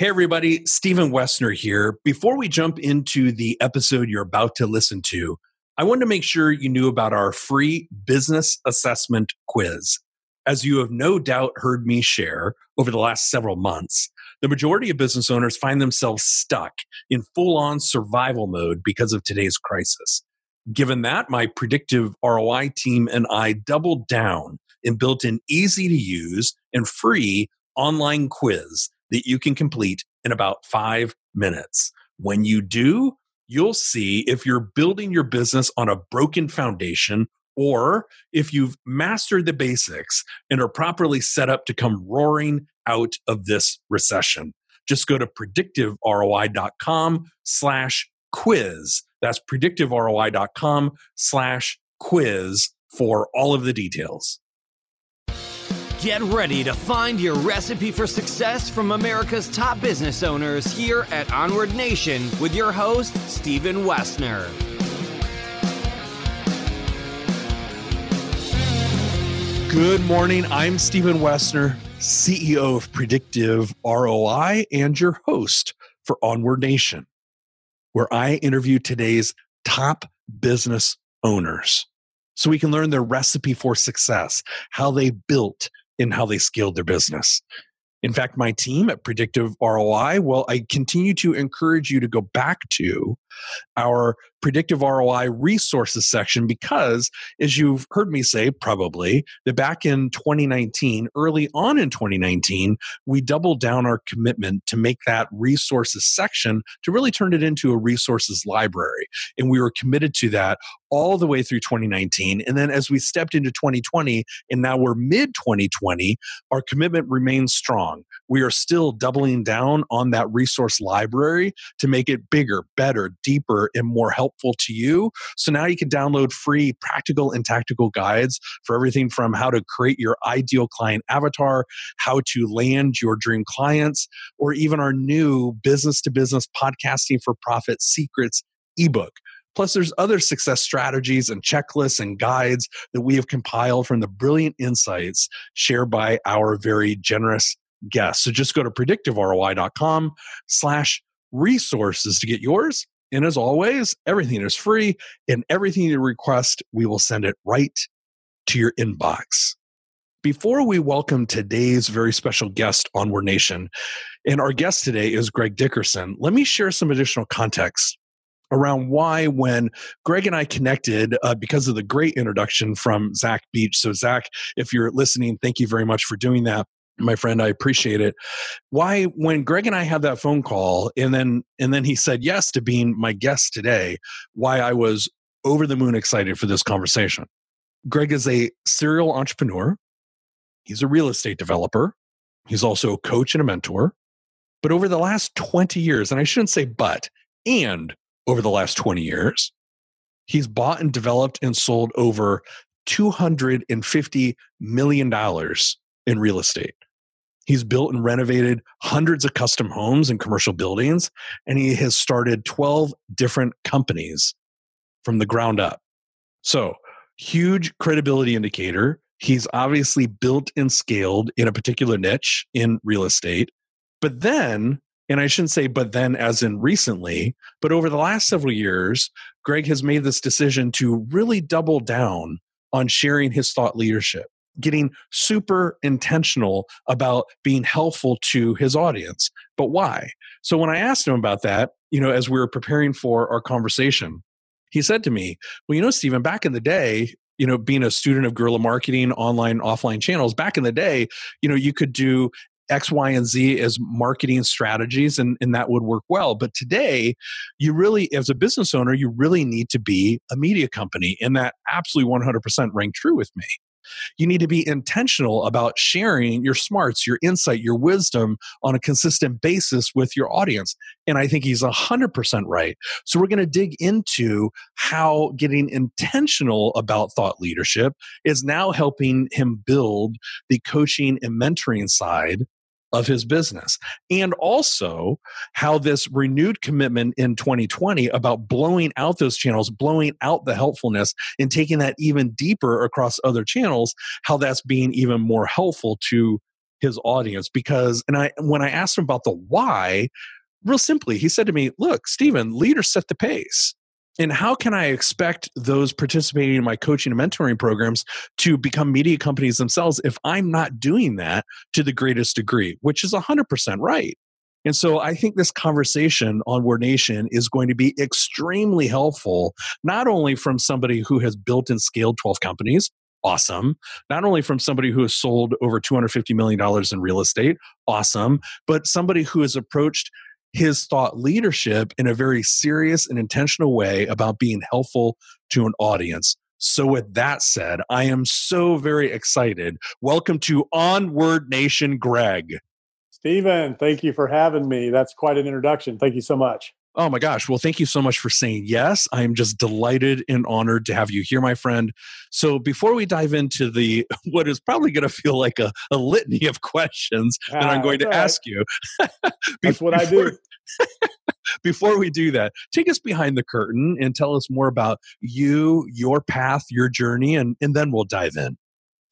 Hey, everybody, Stephen Woessner here. Before we jump into the episode you're about to listen to, I wanted to make sure you knew about our free business assessment quiz. As you have no doubt heard me share over the last several months, the majority of business owners find themselves stuck in full on survival mode because of today's crisis. Given that, my predictive ROI team and I doubled down and built an easy to use and free online quiz that you can complete in about five minutes. When you do, you'll see if you're building your business on a broken foundation or if you've mastered the basics and are properly set up to come roaring out of this recession. Just go to predictiveroi.com slash quiz. That's predictiveroi.com slash quiz for all of the details. Get ready to find your recipe for success from America's top business owners here at Onward Nation with your host, Stephen Woessner. Good morning. I'm Stephen Woessner, CEO of Predictive ROI and your host for Onward Nation, where I interview today's top business owners so we can learn their recipe for success, how they built in how they scaled their business. In fact, my team at Predictive ROI, well, I continue to encourage you to go back to our predictive ROI resources section because, as you've heard me say, probably, that back in 2019, early on in 2019, we doubled down our commitment to make that resources section to really turn it into a resources library. And we were committed to that all the way through 2019. And then as we stepped into 2020, and now we're mid 2020, our commitment remains strong. We are still doubling down on that resource library to make it bigger, better, deeper, and more helpful to you. So now you can download free practical and tactical guides for everything from how to create your ideal client avatar, how to land your dream clients, or even our new business to business podcasting for profit secrets ebook. Plus, there's other success strategies and checklists and guides that we have compiled from the brilliant insights shared by our very generous guests. So just go to predictiveroi.com slash resources to get yours. And as always, everything is free and everything you request, we will send it right to your inbox. Before we welcome today's very special guest, Onward Nation, and our guest today is Greg Dickerson, let me share some additional context around why, when Greg and I connected, uh, because of the great introduction from Zach Beach. So, Zach, if you're listening, thank you very much for doing that my friend i appreciate it. Why when greg and i had that phone call and then and then he said yes to being my guest today why i was over the moon excited for this conversation. Greg is a serial entrepreneur. He's a real estate developer. He's also a coach and a mentor. But over the last 20 years and i shouldn't say but and over the last 20 years he's bought and developed and sold over 250 million dollars in real estate He's built and renovated hundreds of custom homes and commercial buildings, and he has started 12 different companies from the ground up. So, huge credibility indicator. He's obviously built and scaled in a particular niche in real estate. But then, and I shouldn't say, but then as in recently, but over the last several years, Greg has made this decision to really double down on sharing his thought leadership getting super intentional about being helpful to his audience. But why? So when I asked him about that, you know, as we were preparing for our conversation, he said to me, Well, you know, Stephen, back in the day, you know, being a student of guerrilla marketing, online, offline channels, back in the day, you know, you could do X, Y, and Z as marketing strategies, and, and that would work well. But today, you really, as a business owner, you really need to be a media company. And that absolutely 100% rang true with me. You need to be intentional about sharing your smarts, your insight, your wisdom on a consistent basis with your audience. And I think he's 100% right. So we're going to dig into how getting intentional about thought leadership is now helping him build the coaching and mentoring side of his business. And also how this renewed commitment in 2020 about blowing out those channels, blowing out the helpfulness, and taking that even deeper across other channels, how that's being even more helpful to his audience because and i when i asked him about the why real simply he said to me look stephen leaders set the pace and how can i expect those participating in my coaching and mentoring programs to become media companies themselves if i'm not doing that to the greatest degree which is 100% right and so I think this conversation Onward Nation is going to be extremely helpful, not only from somebody who has built and scaled 12 companies, awesome. Not only from somebody who has sold over $250 million in real estate, awesome, but somebody who has approached his thought leadership in a very serious and intentional way about being helpful to an audience. So, with that said, I am so very excited. Welcome to Onward Nation, Greg. Stephen, thank you for having me. That's quite an introduction. Thank you so much. Oh my gosh. Well, thank you so much for saying yes. I am just delighted and honored to have you here, my friend. So, before we dive into the what is probably going to feel like a, a litany of questions that I'm ah, going to right. ask you, that's what I do. before we do that, take us behind the curtain and tell us more about you, your path, your journey, and, and then we'll dive in.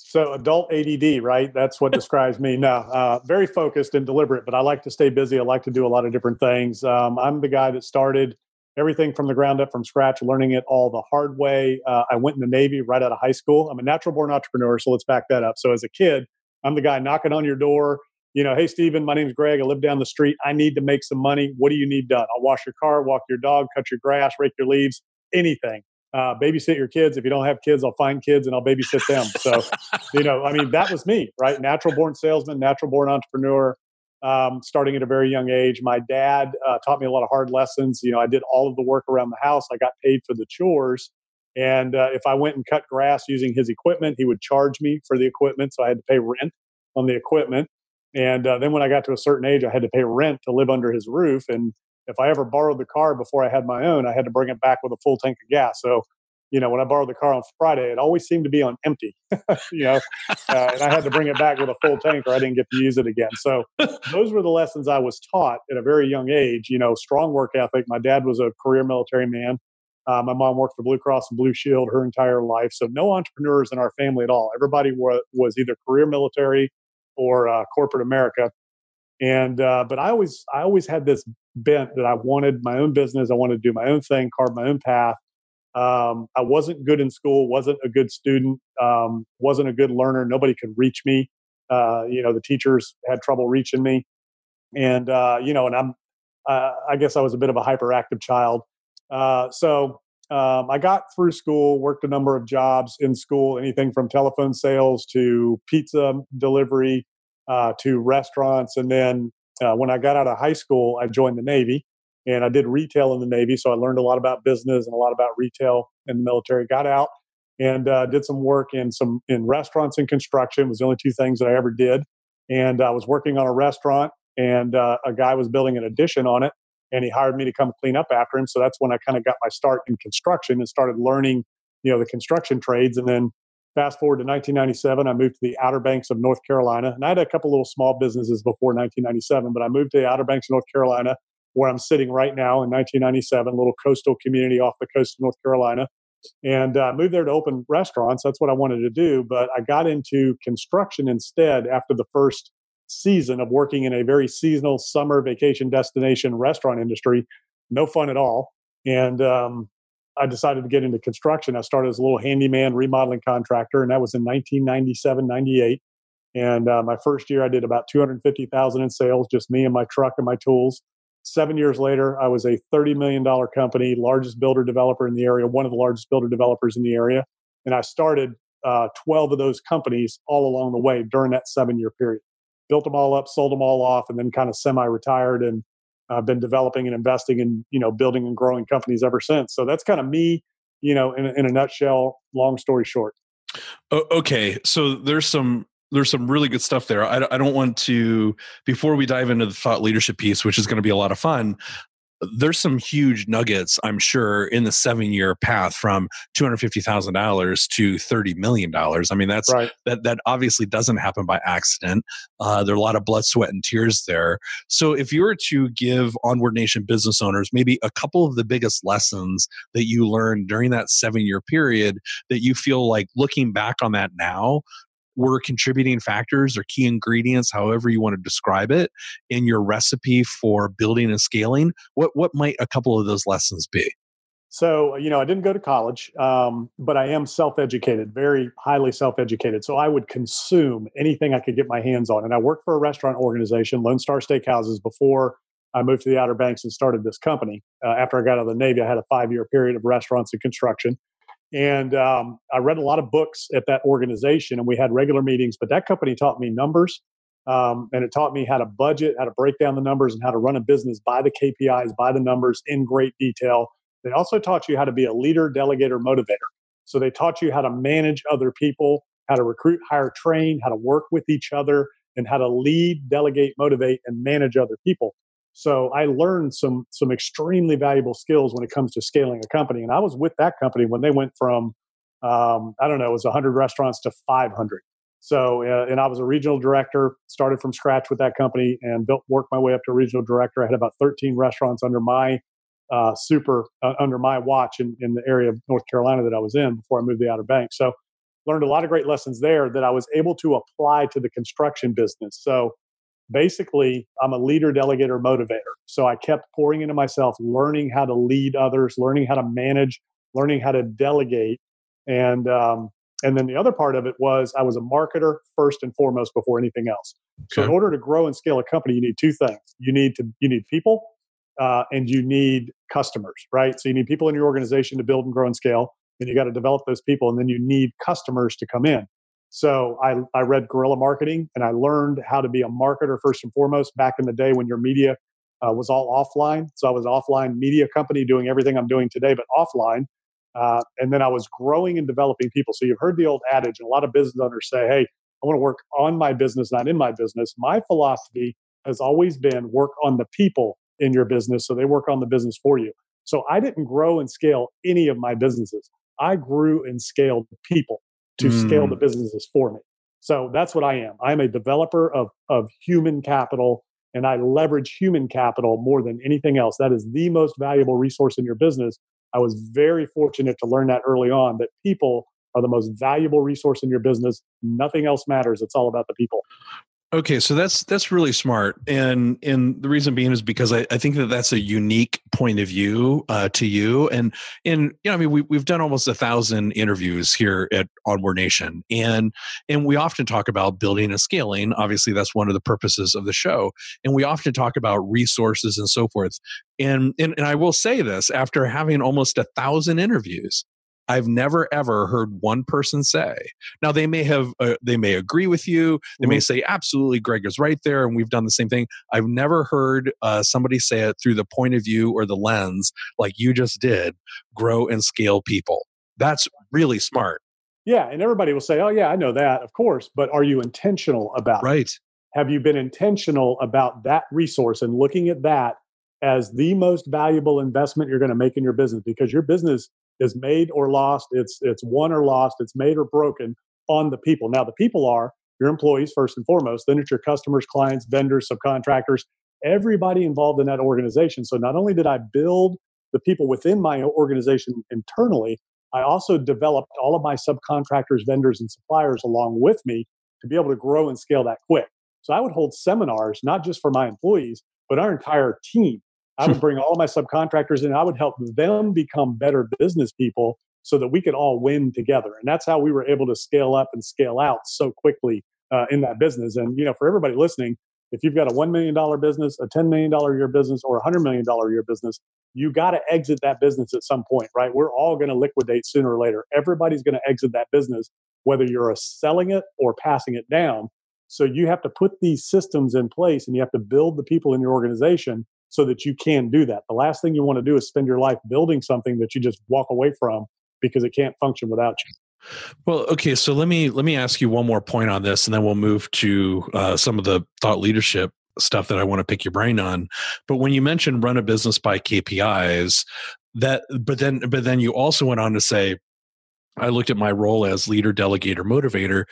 So adult ADD, right? That's what describes me. No, uh, very focused and deliberate, but I like to stay busy. I like to do a lot of different things. Um, I'm the guy that started everything from the ground up, from scratch, learning it all the hard way. Uh, I went in the Navy right out of high school. I'm a natural born entrepreneur, so let's back that up. So as a kid, I'm the guy knocking on your door. You know, hey Stephen, my name's Greg. I live down the street. I need to make some money. What do you need done? I'll wash your car, walk your dog, cut your grass, rake your leaves, anything uh, babysit your kids. If you don't have kids, I'll find kids and I'll babysit them. So, you know, I mean, that was me, right? Natural born salesman, natural born entrepreneur, um, starting at a very young age. My dad uh, taught me a lot of hard lessons. You know, I did all of the work around the house, I got paid for the chores. And uh, if I went and cut grass using his equipment, he would charge me for the equipment. So I had to pay rent on the equipment. And uh, then when I got to a certain age, I had to pay rent to live under his roof. And if I ever borrowed the car before I had my own, I had to bring it back with a full tank of gas. So, you know, when I borrowed the car on Friday, it always seemed to be on empty, you know, uh, and I had to bring it back with a full tank or I didn't get to use it again. So those were the lessons I was taught at a very young age, you know, strong work ethic. My dad was a career military man. Uh, my mom worked for Blue Cross and Blue Shield her entire life. So no entrepreneurs in our family at all. Everybody was, either career military or uh, corporate America and uh, but i always i always had this bent that i wanted my own business i wanted to do my own thing carve my own path. Um, i wasn't good in school wasn't a good student um, wasn't a good learner nobody could reach me. Uh, you know the teachers had trouble reaching me. And uh, you know and i'm i guess i was a bit of a hyperactive child. Uh, so um, i got through school worked a number of jobs in school anything from telephone sales to pizza delivery uh, to restaurants. And then uh, when I got out of high school, I joined the Navy and I did retail in the Navy. So I learned a lot about business and a lot about retail in the military. Got out and uh, did some work in some in restaurants and construction. It was the only two things that I ever did. And I was working on a restaurant, and uh, a guy was building an addition on it, and he hired me to come clean up after him. So that's when I kind of got my start in construction and started learning, you know, the construction trades. And then Fast forward to 1997, I moved to the Outer Banks of North Carolina. And I had a couple little small businesses before 1997, but I moved to the Outer Banks of North Carolina, where I'm sitting right now in 1997, a little coastal community off the coast of North Carolina. And uh, moved there to open restaurants. That's what I wanted to do. But I got into construction instead after the first season of working in a very seasonal summer vacation destination restaurant industry. No fun at all. And um, I decided to get into construction. I started as a little handyman remodeling contractor, and that was in 1997, 98. And uh, my first year, I did about 250,000 in sales, just me and my truck and my tools. Seven years later, I was a $30 million company, largest builder developer in the area, one of the largest builder developers in the area. And I started uh, 12 of those companies all along the way during that seven year period. Built them all up, sold them all off, and then kind of semi retired and I've been developing and investing in you know building and growing companies ever since. So that's kind of me, you know, in, in a nutshell. Long story short. Okay, so there's some there's some really good stuff there. I, I don't want to before we dive into the thought leadership piece, which is going to be a lot of fun there's some huge nuggets, I'm sure, in the seven year path from two hundred fifty thousand dollars to thirty million dollars. I mean, that's right. that that obviously doesn't happen by accident. Uh, there are a lot of blood, sweat, and tears there. So, if you were to give Onward Nation business owners maybe a couple of the biggest lessons that you learned during that seven year period that you feel like looking back on that now were contributing factors or key ingredients, however you want to describe it, in your recipe for building and scaling, what what might a couple of those lessons be? So, you know, I didn't go to college, um, but I am self educated, very highly self educated. So I would consume anything I could get my hands on. And I worked for a restaurant organization, Lone Star Steakhouses, before I moved to the Outer Banks and started this company. Uh, after I got out of the Navy, I had a five year period of restaurants and construction. And um, I read a lot of books at that organization, and we had regular meetings. But that company taught me numbers, um, and it taught me how to budget, how to break down the numbers, and how to run a business by the KPIs, by the numbers in great detail they also taught you how to be a leader, delegator, motivator. So they taught you how to manage other people, how to recruit, hire, train, how to work with each other, and how to lead, delegate, motivate, and manage other people. So I learned some some extremely valuable skills when it comes to scaling a company. And I was with that company when they went from um, I don't know, it was 100 restaurants to 500. So, uh, and I was a regional director, started from scratch with that company and built, worked my way up to regional director. I had about 13 restaurants under my uh, super uh, under my watch in, in the area of North Carolina that I was in before I moved to the Outer Banks. So learned a lot of great lessons there that I was able to apply to the construction business. So basically, I'm a leader, delegator, motivator. So I kept pouring into myself, learning how to lead others, learning how to manage, learning how to delegate, and um, and then the other part of it was I was a marketer first and foremost before anything else. Okay. So in order to grow and scale a company, you need two things. You need to you need people uh, and you need customers, right? So you need people in your organization to build and grow and scale. And you got to develop those people, and then you need customers to come in. So I, I read guerrilla marketing and I learned how to be a marketer first and foremost back in the day when your media uh, was all offline. So I was offline media company doing everything I'm doing today, but offline. Uh, and then I was growing and developing people. So you've heard the old adage, and a lot of business owners say, hey, I want to work on my business, not in my business. My philosophy has always been work on the people in your business. So they work on the business for you. So I didn't grow and scale any of my businesses. I grew and scaled people to mm. scale the mm. businesses for me. So that's what I am. I'm a developer of, of human capital and I leverage human capital more than anything else. That is the most valuable resource in your business. I was very fortunate to learn that early on that people are the most valuable resource in your business. Nothing else matters. It's all about the people. Okay, so that's that's really smart, and and the reason being is because I, I think that that's a unique point of view uh, to you, and and you know I mean we we've done almost a thousand interviews here at Onward Nation, and and we often talk about building and scaling. Obviously, that's one of the purposes of the show, and we often talk about resources and so forth. And and, and I will say this after having almost a thousand interviews, I've never ever heard one person say. Now they may have, uh, they may agree with you. They mm-hmm. may say, "Absolutely, Greg is right there," and we've done the same thing. I've never heard uh, somebody say it through the point of view or the lens like you just did. Grow and scale people. That's really smart. Yeah, and everybody will say, "Oh yeah, I know that, of course." But are you intentional about right? It? Have you been intentional about that resource and looking at that as the most valuable investment you're going to make in your business? Because your business is made or lost. It's it's won or lost. It's made or broken on the people. Now the people are your employees first and foremost. Then it's your customers, clients, vendors, subcontractors, everybody involved in that organization. So not only did I build the people within my organization internally, I also developed all of my subcontractors, vendors, and suppliers along with me to be able to grow and scale that quick. So I would hold seminars, not just for my employees, but our entire team I would bring all my subcontractors in. I would help them become better business people so that we could all win together. And that's how we were able to scale up and scale out so quickly uh, in that business. And you know, for everybody listening, if you've got a one million dollar business, a ten million dollar year business, or a hundred million dollar year business, you got to exit that business at some point, right? We're all going to liquidate sooner or later. Everybody's going to exit that business, whether you're selling it or passing it down. So you have to put these systems in place, and you have to build the people in your organization so that you can do that. The last thing you want to do is spend your life building something that you just walk away from because it can't function without you. Well, okay, so let me let me ask you one more point on this, and then we'll move to uh, some of the thought leadership stuff that I want to pick your brain on. But when you mentioned run a business by KPIs, that but then but then you also went on to say, I looked at my role as leader, delegator, motivator.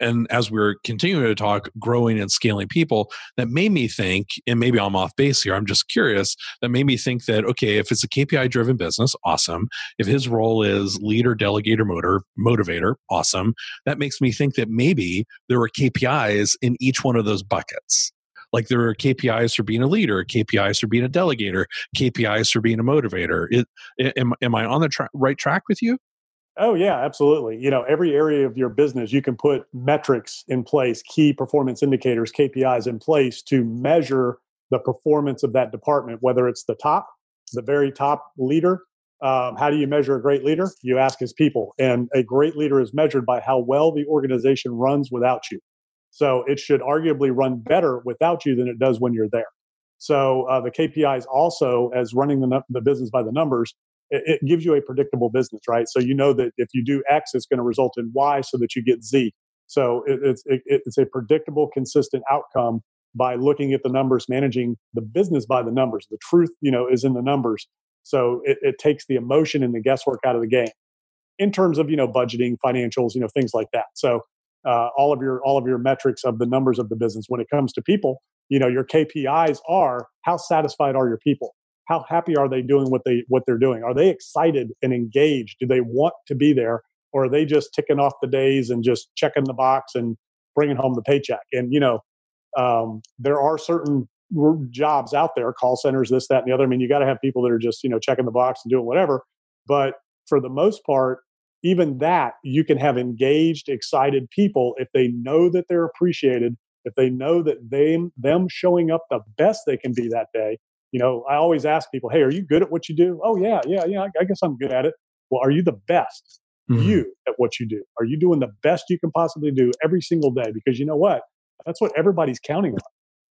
And as we are continuing to talk growing and scaling people that made me think and maybe i'm off base here i'm just curious that made me think that okay if it's a kpi driven business awesome if his role is leader delegator motor motivator awesome that makes me think that maybe there were kpis in each one of those buckets like there are KPIs for being a leader, KPIs for being a delegator, KPIs for being a motivator. It, am, am I on the tra- right track with you? Oh yeah, absolutely. You know, every area of your business, you can put metrics in place, key performance indicators, KPIs in place to measure the performance of that department, whether it's the top, the very top leader. Um, how do you measure a great leader? You ask his people. And a great leader is measured by how well the organization runs without you. So it should arguably run better without you than it does when you're there. So uh, the KPIs also, as running the, the business by the numbers, it, it, gives you a predictable business, right? So you know that if you do X, it's going to result in Y, so that you get Z. So it, it's it, it's a predictable, consistent outcome by looking at the numbers, managing the business by the numbers. The truth, you know, is in the numbers. So it, it takes the emotion and the guesswork out of the game in terms of you know budgeting, financials, you know, things like that. So uh, all of your all of your metrics of the numbers of the business. When it comes to people, you know your KPIs are how satisfied are your people? How happy are they doing what they what they're doing? Are they excited and engaged? Do they want to be there, or are they just ticking off the days and just checking the box and bringing home the paycheck? And you know, um, there are certain jobs out there, call centers, this, that, and the other. I mean, you got to have people that are just you know checking the box and doing whatever. But for the most part, even that you can have engaged excited people if they know that they're appreciated if they know that they them showing up the best they can be that day you know i always ask people hey are you good at what you do oh yeah yeah yeah i guess i'm good at it well are you the best mm-hmm. you at what you do are you doing the best you can possibly do every single day because you know what that's what everybody's counting on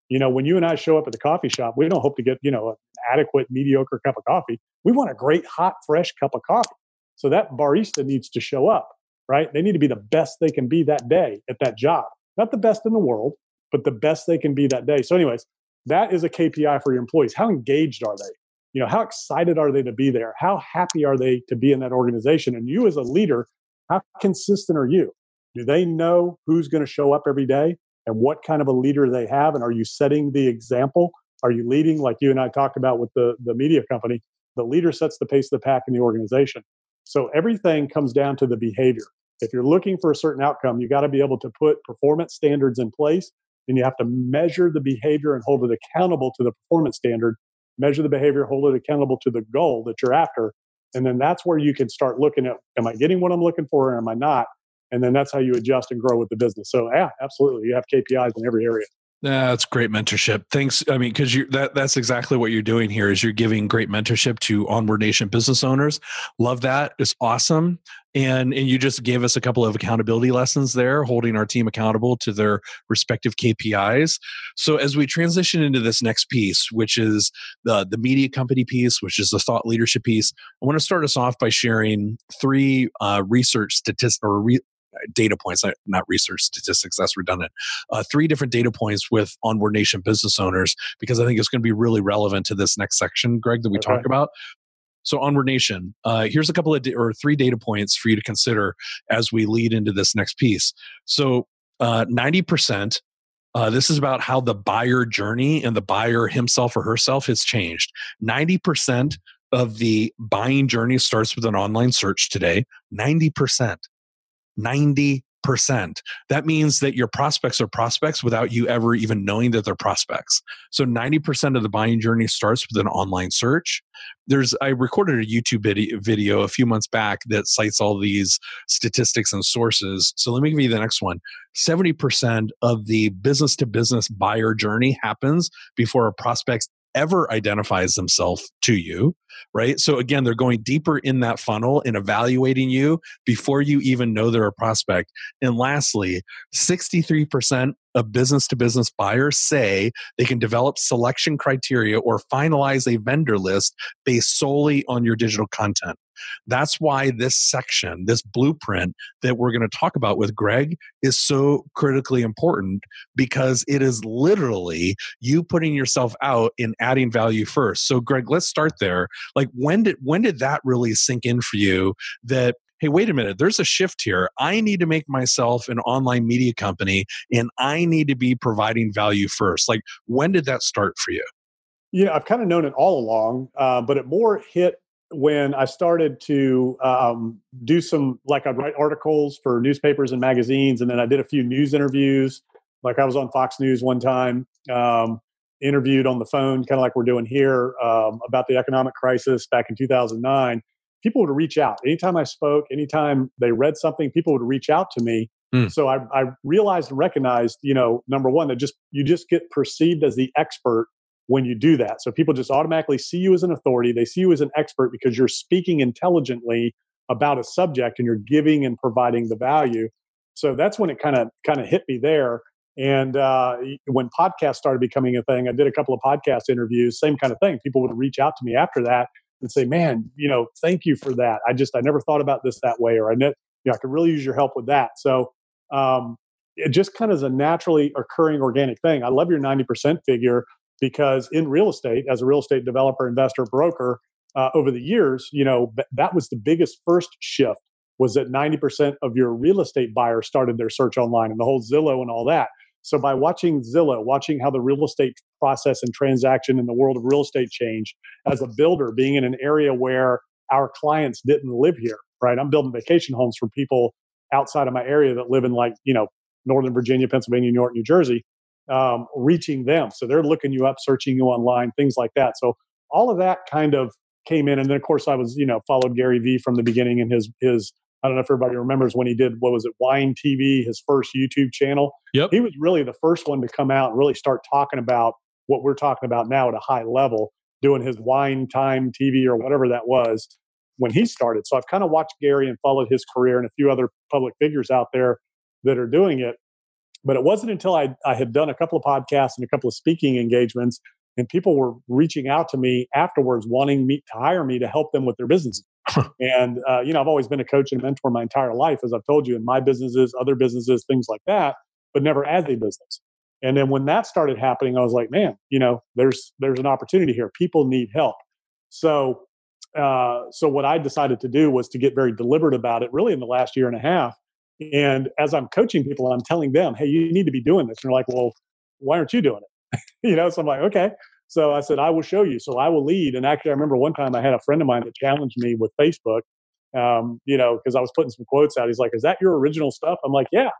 you know when you and i show up at the coffee shop we don't hope to get you know an adequate mediocre cup of coffee we want a great hot fresh cup of coffee so that barista needs to show up, right? They need to be the best they can be that day at that job. Not the best in the world, but the best they can be that day. So, anyways, that is a KPI for your employees. How engaged are they? You know, how excited are they to be there? How happy are they to be in that organization? And you as a leader, how consistent are you? Do they know who's going to show up every day and what kind of a leader they have? And are you setting the example? Are you leading like you and I talked about with the, the media company? The leader sets the pace of the pack in the organization. So everything comes down to the behavior. If you're looking for a certain outcome, you got to be able to put performance standards in place and you have to measure the behavior and hold it accountable to the performance standard, measure the behavior, hold it accountable to the goal that you're after. And then that's where you can start looking at am I getting what I'm looking for or am I not? And then that's how you adjust and grow with the business. So, yeah, absolutely. You have KPIs in every area. That's great mentorship. Thanks. I mean, because you that that's exactly what you're doing here is you're giving great mentorship to Onward Nation business owners. Love that. It's awesome. And and you just gave us a couple of accountability lessons there, holding our team accountable to their respective KPIs. So as we transition into this next piece, which is the the media company piece, which is the thought leadership piece, I want to start us off by sharing three uh, research statistics or re- data points, not research statistics, that's redundant. Uh, three different data points with Onward Nation business owners because I think it's going to be really relevant to this next section, Greg, that we okay. talk about. So, Onward Nation, uh, here's a couple of di- or three data points for you to consider as we lead into this next piece. So, uh, 90%. Uh, this is about how the buyer journey and the buyer himself or herself has changed. 90% of the buying journey starts with an online search today. 90%. 90%. That means that your prospects are prospects without you ever even knowing that they're prospects. So 90% of the buying journey starts with an online search. There's I recorded a YouTube video a few months back that cites all these statistics and sources. So let me give you the next one. 70% of the business to business buyer journey happens before a prospect ever identifies themselves to you, right? So again, they're going deeper in that funnel and evaluating you before you even know they're a prospect. And lastly, 63% of business to business buyers say they can develop selection criteria or finalize a vendor list based solely on your digital content. That's why this section, this blueprint that we're going to talk about with Greg is so critically important because it is literally you putting yourself out and adding value first. So Greg, let's start there. Like when did when did that really sink in for you that hey, wait a minute, there's a shift here. I need to make myself an online media company and I need to be providing value first? Like, when did that start for you? Yeah, I've kind of known it all along, uh, but it more hit when I started to um, do some, like I'd write articles for newspapers and magazines, and then I did a few news interviews. Like I was on Fox News one time, um, interviewed on the phone, kind of like we're doing here, um, about the economic crisis back in 2009. People would reach out anytime I spoke, anytime they read something. People would reach out to me. Mm. So I, I realized and recognized, you know, number one, that just you just get perceived as the expert when you do that. So people just automatically see you as an authority. They see you as an expert because you're speaking intelligently about a subject and you're giving and providing the value. So that's when it kind of kind of hit me there. And uh, when podcasts started becoming a thing, I did a couple of podcast interviews. Same kind of thing. People would reach out to me after that and say, "Man, you know, thank you for that. I just I never thought about this that way, or I know, you know, I could really use your help with that." So um, it just kind of is a naturally occurring organic thing. I love your ninety percent figure because in real estate, as a real estate developer, investor, broker, uh, over the years, you know, that was the biggest first shift was that 90% of your real estate buyers started their search online and the whole Zillow and all that. So by watching Zillow, watching how the real estate process and transaction in the world of real estate changed as a builder, being in an area where our clients didn't live here, right? I'm building vacation homes for people outside of my area that live in like, you know, Northern Virginia, Pennsylvania, New York, New Jersey um, reaching them. So they're looking you up, searching you online, things like that. So all of that kind of came in, and then of course I was you know followed Gary Vee from the beginning and his his. I don't know if everybody remembers when he did what was it Wine TV, his first YouTube channel. Yep. He was really the first one to come out and really start talking about what we're talking about now at a high level, doing his Wine Time TV or whatever that was when he started. So I've kind of watched Gary and followed his career and a few other public figures out there that are doing it. But it wasn't until I, I had done a couple of podcasts and a couple of speaking engagements, and people were reaching out to me afterwards, wanting me to hire me to help them with their businesses. and uh, you know, I've always been a coach and mentor my entire life, as I've told you, in my businesses, other businesses, things like that, but never as a business. And then when that started happening, I was like, man, you know, there's there's an opportunity here. People need help. So uh, so what I decided to do was to get very deliberate about it. Really, in the last year and a half, and as I'm coaching people, I'm telling them, hey, you need to be doing this. And they're like, well, why aren't you doing it? you know, so I'm like, okay. So I said, I will show you. So I will lead. And actually, I remember one time I had a friend of mine that challenged me with Facebook, um, you know, because I was putting some quotes out. He's like, is that your original stuff? I'm like, yeah.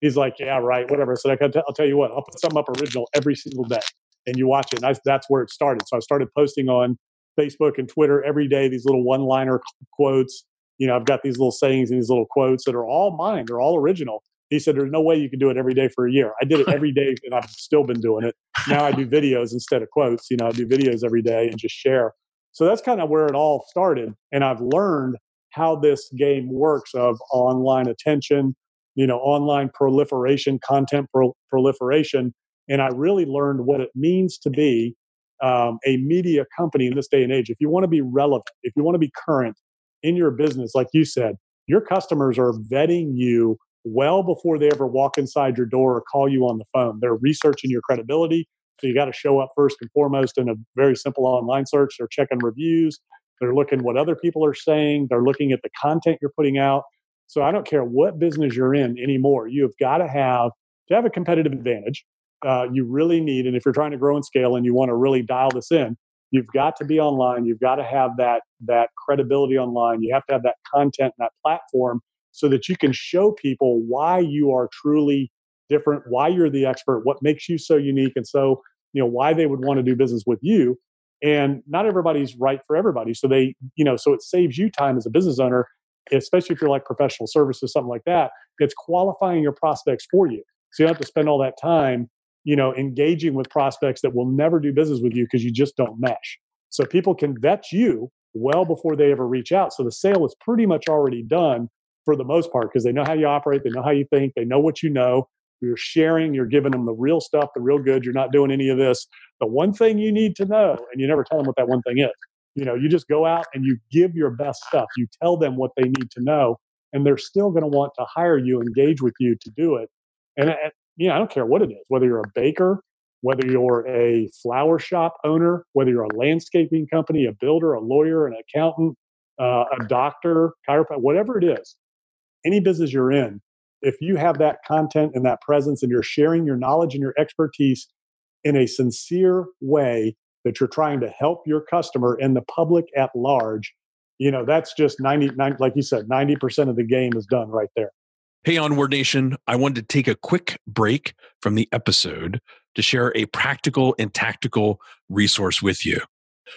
He's like, yeah, right, whatever. So I said, I'll tell you what, I'll put something up original every single day. And you watch it. And I, that's where it started. So I started posting on Facebook and Twitter every day, these little one liner quotes you know, I've got these little sayings and these little quotes that are all mine. They're all original. He said, There's no way you can do it every day for a year. I did it every day and I've still been doing it. Now I do videos instead of quotes. You know, I do videos every day and just share. So that's kind of where it all started. And I've learned how this game works of online attention, you know, online proliferation, content pro- proliferation. And I really learned what it means to be um, a media company in this day and age. If you want to be relevant, if you want to be current, in your business, like you said, your customers are vetting you well before they ever walk inside your door or call you on the phone. They're researching your credibility. So you got to show up first and foremost in a very simple online search. They're checking reviews. They're looking what other people are saying. They're looking at the content you're putting out. So I don't care what business you're in anymore. You have got to have to have a competitive advantage. Uh, you really need, and if you're trying to grow and scale and you want to really dial this in, you've got to be online. You've got to have that that credibility online. You have to have that content and that platform so that you can show people why you are truly different why you're the expert what makes you so unique and so you know why they would want to do business with you. And not everybody's right for everybody so they you know so it saves you time as a business owner especially if you're like professional services something like that it's qualifying your prospects for you. So you don't have to spend all that time you know, engaging with prospects that will never do business with you because you just don't mesh. So people can vet you well before they ever reach out. So the sale is pretty much already done for the most part because they know how you operate, they know how you think, they know what you know. You're sharing, you're giving them the real stuff, the real good. You're not doing any of this. The one thing you need to know, and you never tell them what that one thing is. You know, you just go out and you give your best stuff. You tell them what they need to know, and they're still going to want to hire you, engage with you to do it. And know, I don't care what it is, whether you're a baker, whether you're a flower shop owner, whether you're a landscaping company, a builder, a lawyer, an accountant, uh, a doctor, chiropractor, whatever it is, any business you're in, if you have that content and that presence and you're sharing your knowledge and your expertise in a sincere way that you're trying to help your customer and the public at large, you know, that's just 90, 90 like you said, 90% of the game is done right there. Hey, Onward Nation, I wanted to take a quick break from the episode to share a practical and tactical resource with you.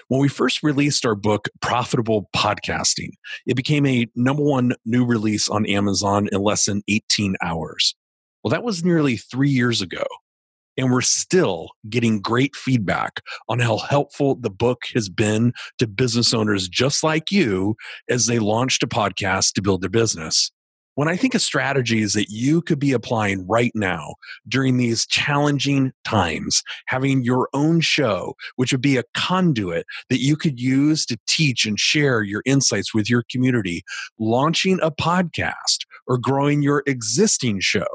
When we first released our book, Profitable Podcasting, it became a number one new release on Amazon in less than 18 hours. Well, that was nearly three years ago. And we're still getting great feedback on how helpful the book has been to business owners just like you as they launched a podcast to build their business. When I think of strategies that you could be applying right now during these challenging times, having your own show, which would be a conduit that you could use to teach and share your insights with your community, launching a podcast or growing your existing show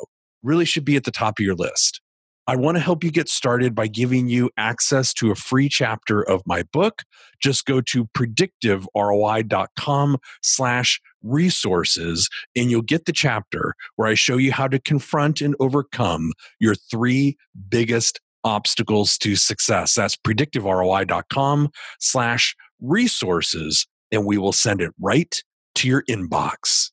really should be at the top of your list. I want to help you get started by giving you access to a free chapter of my book. Just go to predictiveroi.com slash resources and you'll get the chapter where I show you how to confront and overcome your three biggest obstacles to success. That's predictiveroi.com slash resources and we will send it right to your inbox.